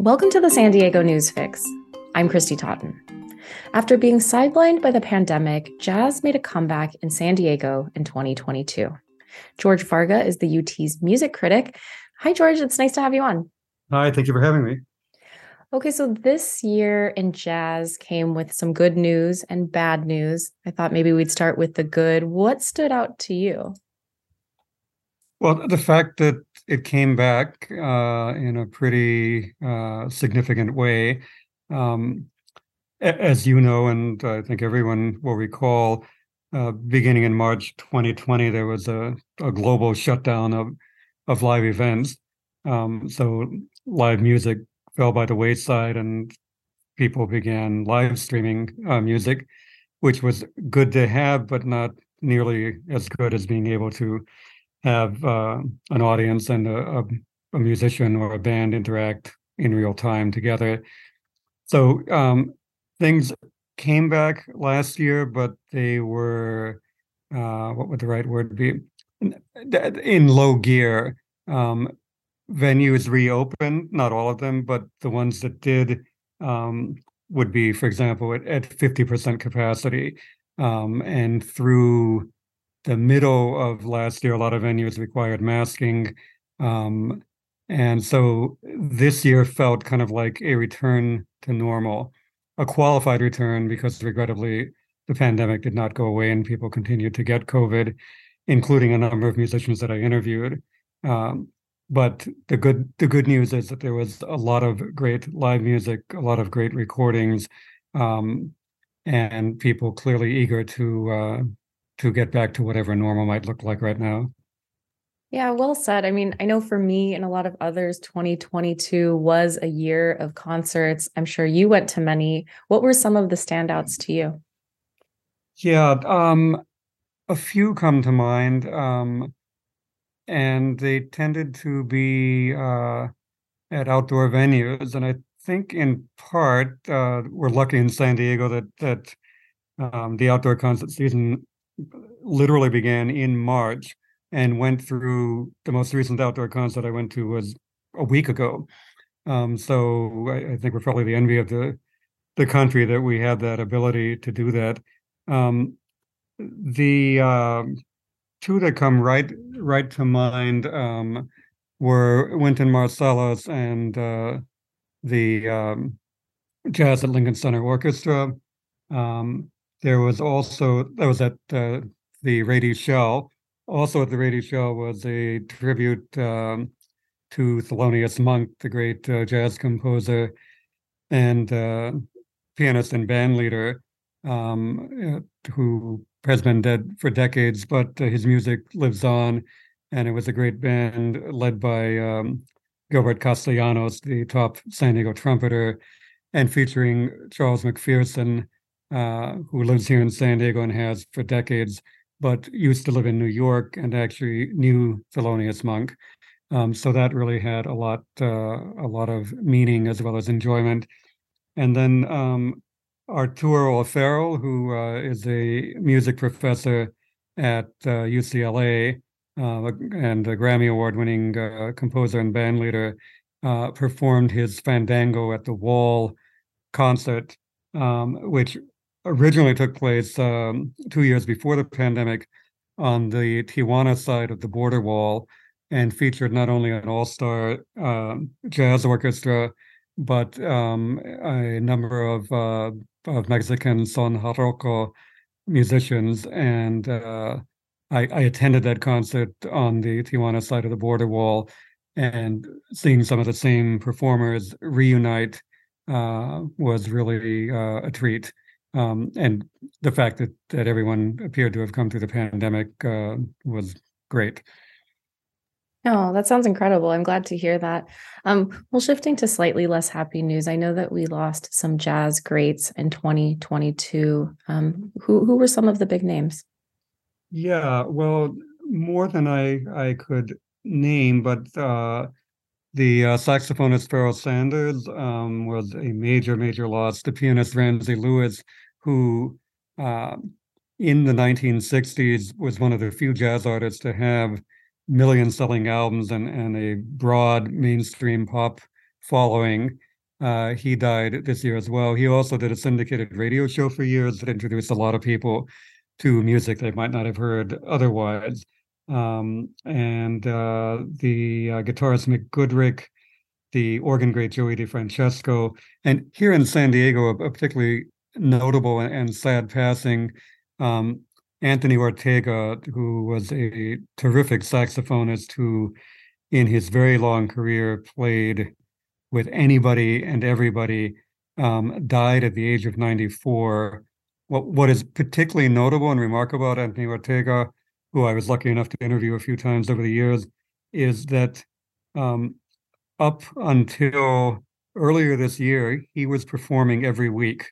Welcome to the San Diego News Fix. I'm Christy Totten. After being sidelined by the pandemic, jazz made a comeback in San Diego in 2022. George Varga is the UT's music critic. Hi, George. It's nice to have you on. Hi, thank you for having me. Okay, so this year in jazz came with some good news and bad news. I thought maybe we'd start with the good. What stood out to you? Well, the fact that it came back uh, in a pretty uh, significant way, um, as you know, and I think everyone will recall, uh, beginning in March 2020, there was a, a global shutdown of of live events. Um, so live music fell by the wayside, and people began live streaming uh, music, which was good to have, but not nearly as good as being able to have uh, an audience and a, a, musician or a band interact in real time together. So um, things came back last year, but they were uh, what would the right word be? In low gear. Um, venues reopened, not all of them, but the ones that did um, would be, for example, at, at 50% capacity. Um, and through the middle of last year, a lot of venues required masking. Um, and so this year felt kind of like a return to normal, a qualified return because regrettably the pandemic did not go away and people continued to get COVID, including a number of musicians that I interviewed. Um, but the good the good news is that there was a lot of great live music, a lot of great recordings, um, and people clearly eager to uh, to get back to whatever normal might look like right now. Yeah, well said. I mean, I know for me and a lot of others, 2022 was a year of concerts. I'm sure you went to many. What were some of the standouts to you? Yeah, um, a few come to mind, um, and they tended to be uh, at outdoor venues. And I think, in part, uh, we're lucky in San Diego that that um, the outdoor concert season literally began in March and went through the most recent outdoor concert I went to was a week ago. Um, so I, I, think we're probably the envy of the the country that we had that ability to do that. Um, the uh, two that come right right to mind um, were Wynton Marsalis and uh, the um, Jazz at Lincoln Center Orchestra. Um, there was also that was at uh, the Rady Shell. Also at the Rady Shell was a tribute um, to Thelonious Monk, the great uh, jazz composer and uh, pianist and band leader, um, uh, who has been dead for decades, but uh, his music lives on, and it was a great band led by um, Gilbert Castellanos, the top San Diego trumpeter, and featuring Charles McPherson uh, who lives here in San Diego and has for decades, but used to live in New York and actually knew Thelonious Monk. Um, so that really had a lot, uh, a lot of meaning as well as enjoyment. And then um, Arturo O'Farrill, who uh, is a music professor at uh, UCLA uh, and a Grammy Award-winning uh, composer and bandleader, uh, performed his Fandango at the Wall concert, um, which originally took place um, two years before the pandemic on the Tijuana side of the border wall and featured not only an all-star uh, jazz orchestra, but um, a number of, uh, of Mexican son jarocho musicians. And uh, I, I, attended that concert on the Tijuana side of the border wall and seeing some of the same performers reunite uh, was really uh, a treat um, and the fact that that everyone appeared to have come through the pandemic uh, was great. Oh, that sounds incredible. I'm glad to hear that. Um, well, shifting to slightly less happy news, I know that we lost some jazz greats in 2022. Um, who who were some of the big names? Yeah, well, more than I I could name, but uh, the uh, saxophonist Pharoah Sanders um, was a major, major loss. The pianist Ramsey Lewis, who uh, in the 1960s was one of the few jazz artists to have million selling albums and, and a broad mainstream pop following. Uh, he died this year as well. He also did a syndicated radio show for years that introduced a lot of people to music they might not have heard otherwise. Um, and uh, the uh, guitarist Mick Goodrick, the organ great Joey DeFrancesco, and here in San Diego, a, a particularly notable and sad passing, um, Anthony Ortega, who was a terrific saxophonist who, in his very long career, played with anybody and everybody, um, died at the age of 94. What, what is particularly notable and remarkable about Anthony Ortega, who I was lucky enough to interview a few times over the years, is that um, up until earlier this year, he was performing every week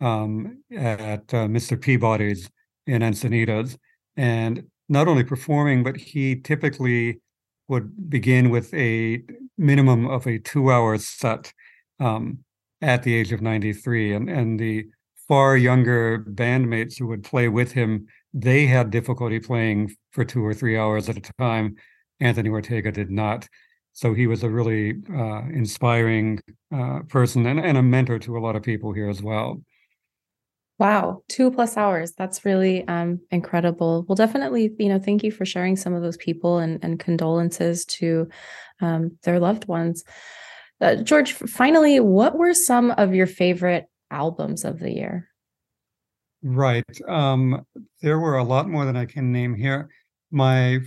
um, at uh, Mr. Peabody's in Encinitas, and not only performing, but he typically would begin with a minimum of a two-hour set um, at the age of 93, and and the far younger bandmates who would play with him, they had difficulty playing for two or three hours at a time. Anthony Ortega did not. So he was a really uh, inspiring uh, person and, and a mentor to a lot of people here as well. Wow, two plus hours. That's really um, incredible. Well, definitely, you know, thank you for sharing some of those people and, and condolences to um, their loved ones. Uh, George, finally, what were some of your favorite albums of the year? Right. Um, there were a lot more than I can name here. My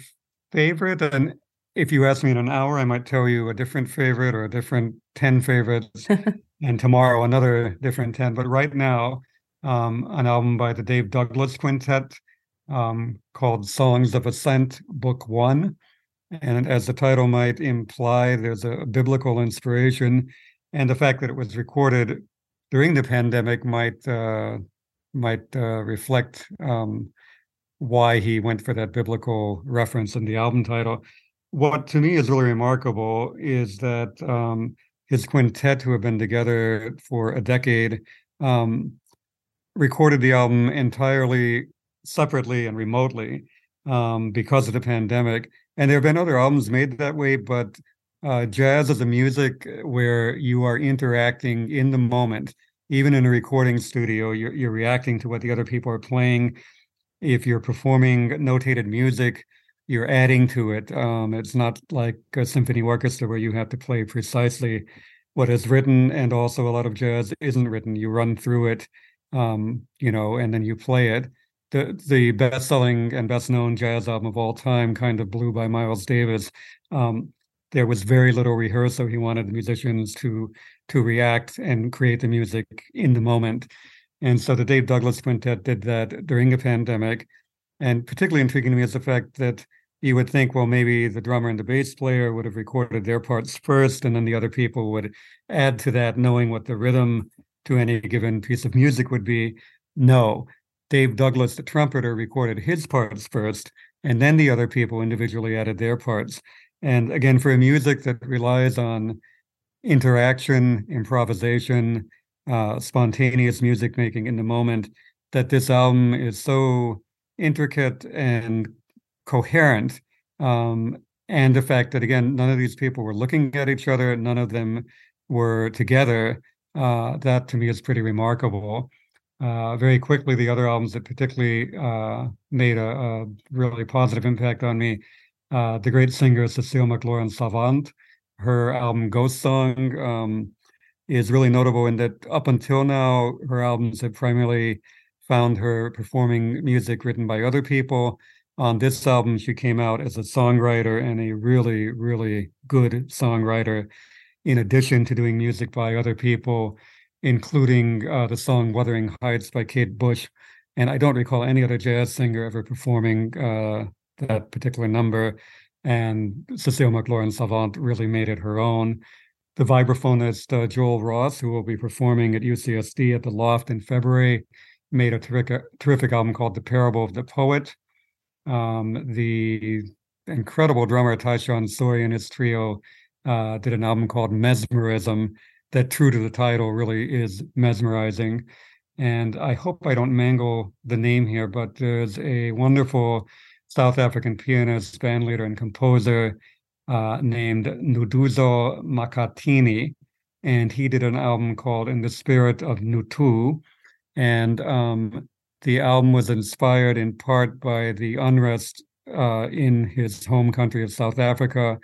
favorite, and if you ask me in an hour, I might tell you a different favorite or a different 10 favorites, and tomorrow another different 10. But right now, um, an album by the Dave Douglas Quintet um, called Songs of Ascent, Book One. And as the title might imply, there's a biblical inspiration. And the fact that it was recorded during the pandemic might uh, might uh, reflect um, why he went for that biblical reference in the album title. What to me is really remarkable is that um, his quintet, who have been together for a decade, um, recorded the album entirely separately and remotely um, because of the pandemic. And there have been other albums made that way, but uh, jazz is a music where you are interacting in the moment. Even in a recording studio, you're, you're reacting to what the other people are playing. If you're performing notated music, you're adding to it. Um, it's not like a symphony orchestra where you have to play precisely what is written, and also a lot of jazz isn't written. You run through it um, you know, and then you play it. The the best selling and best known jazz album of all time, kind of Blue by Miles Davis. Um, there was very little rehearsal. He wanted the musicians to to react and create the music in the moment. And so the Dave Douglas Quintet did that during the pandemic. And particularly intriguing to me is the fact that you would think, well, maybe the drummer and the bass player would have recorded their parts first, and then the other people would add to that, knowing what the rhythm to any given piece of music would be no. Dave Douglas, the trumpeter, recorded his parts first, and then the other people individually added their parts. And again, for a music that relies on interaction, improvisation, uh, spontaneous music making in the moment, that this album is so intricate and coherent. Um, and the fact that, again, none of these people were looking at each other, none of them were together. Uh, that to me is pretty remarkable. Uh, very quickly, the other albums that particularly uh, made a, a, really positive impact on me, uh, the great singer Cecile McLorin Salvant, her album Ghost Song um, is really notable in that up until now, her albums have primarily found her performing music written by other people. On this album, she came out as a songwriter and a really, really good songwriter in addition to doing music by other people, including uh, the song Wuthering Heights by Kate Bush. And I don't recall any other jazz singer ever performing uh, that particular number. And Cecile McLorin Salvant really made it her own. The vibraphonist uh, Joel Ross, who will be performing at UCSD at the Loft in February, made a terrific, terrific album called The Parable of the Poet. Um, the incredible drummer Tyshawn Sorey and his trio uh, did an album called Mesmerism that, true to the title, really is mesmerizing. And I hope I don't mangle the name here, but there's a wonderful South African pianist, bandleader, and composer uh, named Nduduzo Makhathini. and he did an album called In the Spirit of Ntu. And um, the album was inspired in part by the unrest uh, in his home country of South Africa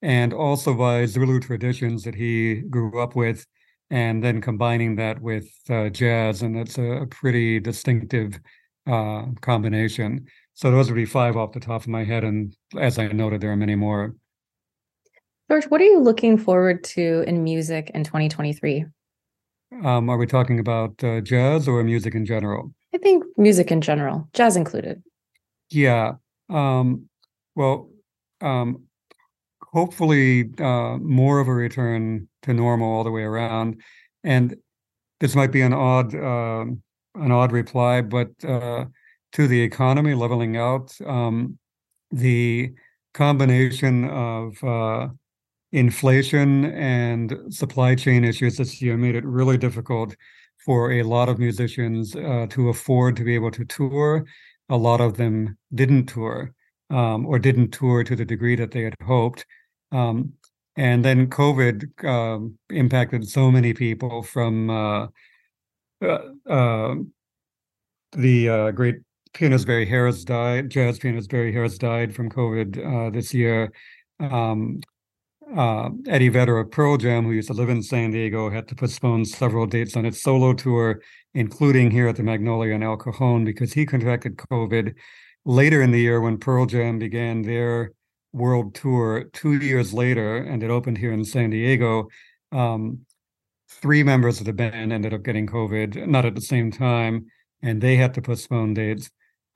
and also by Zulu traditions that he grew up with, and then combining that with uh, jazz. And it's a, a pretty distinctive uh, combination. So those would be five off the top of my head. And as I noted, there are many more. George, what are you looking forward to in music in 2023? Um, are we talking about uh, jazz or music in general? I think music in general, jazz included. Yeah. Um, well, um, hopefully uh, more of a return to normal all the way around. And this might be an odd uh, an odd reply, but uh, to the economy leveling out, um, the combination of uh, inflation and supply chain issues this year made it really difficult for a lot of musicians uh, to afford to be able to tour. A lot of them didn't tour um, or didn't tour to the degree that they had hoped. Um, and then COVID uh, impacted so many people from uh, uh, um, the uh, great pianist Barry Harris died, jazz pianist Barry Harris died from COVID uh, this year. Um, uh, Eddie Vedder of Pearl Jam, who used to live in San Diego, had to postpone several dates on its solo tour, including here at the Magnolia in El Cajon, because he contracted COVID. Later in the year, when Pearl Jam began their world tour two years later, and it opened here in San Diego, um, three members of the band ended up getting COVID, not at the same time, and they had to postpone dates.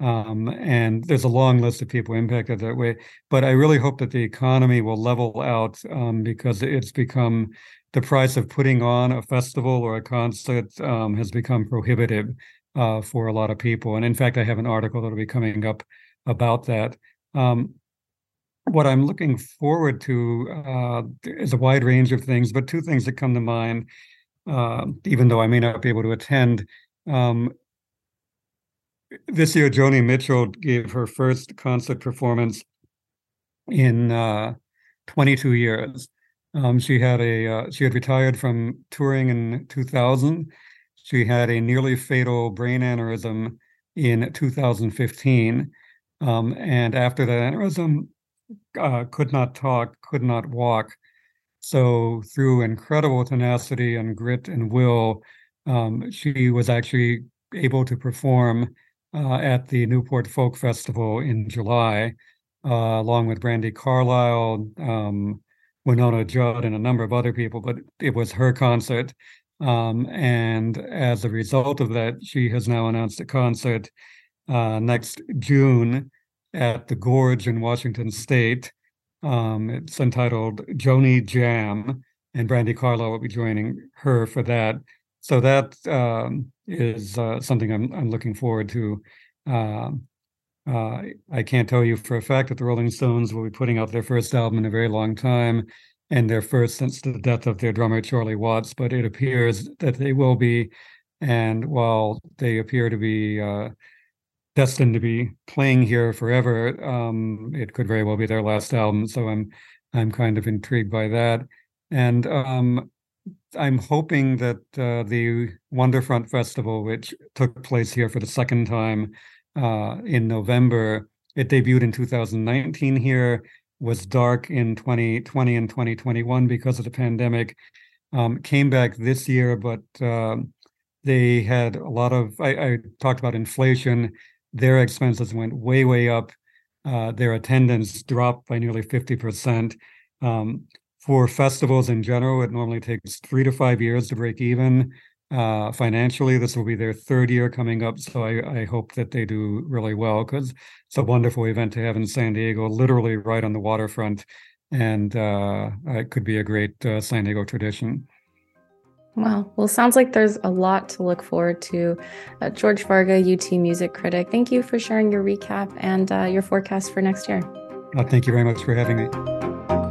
Um, and there's a long list of people impacted that way. But I really hope that the economy will level out um, because it's become the price of putting on a festival or a concert um, has become prohibitive uh, for a lot of people. And in fact, I have an article that'll be coming up about that. Um, what I'm looking forward to uh, is a wide range of things, but two things that come to mind, uh, even though I may not be able to attend. Um, this year, Joni Mitchell gave her first concert performance in uh, 22 years. Um, she had a uh, she had retired from touring in 2000. She had a nearly fatal brain aneurysm in 2015, um, and after that aneurysm, uh, could not talk, could not walk. So through incredible tenacity and grit and will, um, she was actually able to perform uh, at the Newport Folk Festival in July, uh, along with Brandi Carlile, um, Wynonna Judd, and a number of other people. But it was her concert. Um, and as a result of that, she has now announced a concert uh, next June at the Gorge in Washington State. Um, it's entitled Joni Jam, and Brandi Carlile will be joining her for that. So that um, is uh, something I'm, I'm looking forward to. Um, uh, I can't tell you for a fact that the Rolling Stones will be putting out their first album in a very long time, and their first since the death of their drummer Charlie Watts. But it appears that they will be, and while they appear to be uh, destined to be playing here forever, um, it could very well be their last album. So I'm I'm kind of intrigued by that, and um, I'm hoping that uh, the Wonderfront Festival, which took place here for the second time uh, in November, it debuted in 2019 here, was dark in 2020 and 2021 because of the pandemic. Um, came back this year, but uh, they had a lot of. I, I, talked about inflation. Their expenses went way, way up. Uh, their attendance dropped by nearly 50%. Um, for festivals in general, it normally takes three to five years to break even uh, financially. This will be their third year coming up, so I, I hope that they do really well because it's a wonderful event to have in San Diego, literally right on the waterfront, and uh, it could be a great uh, San Diego tradition. Wow. Well, sounds like there's a lot to look forward to. Uh, George Varga, UT music critic, thank you for sharing your recap and uh, your forecast for next year. Uh, thank you very much for having me.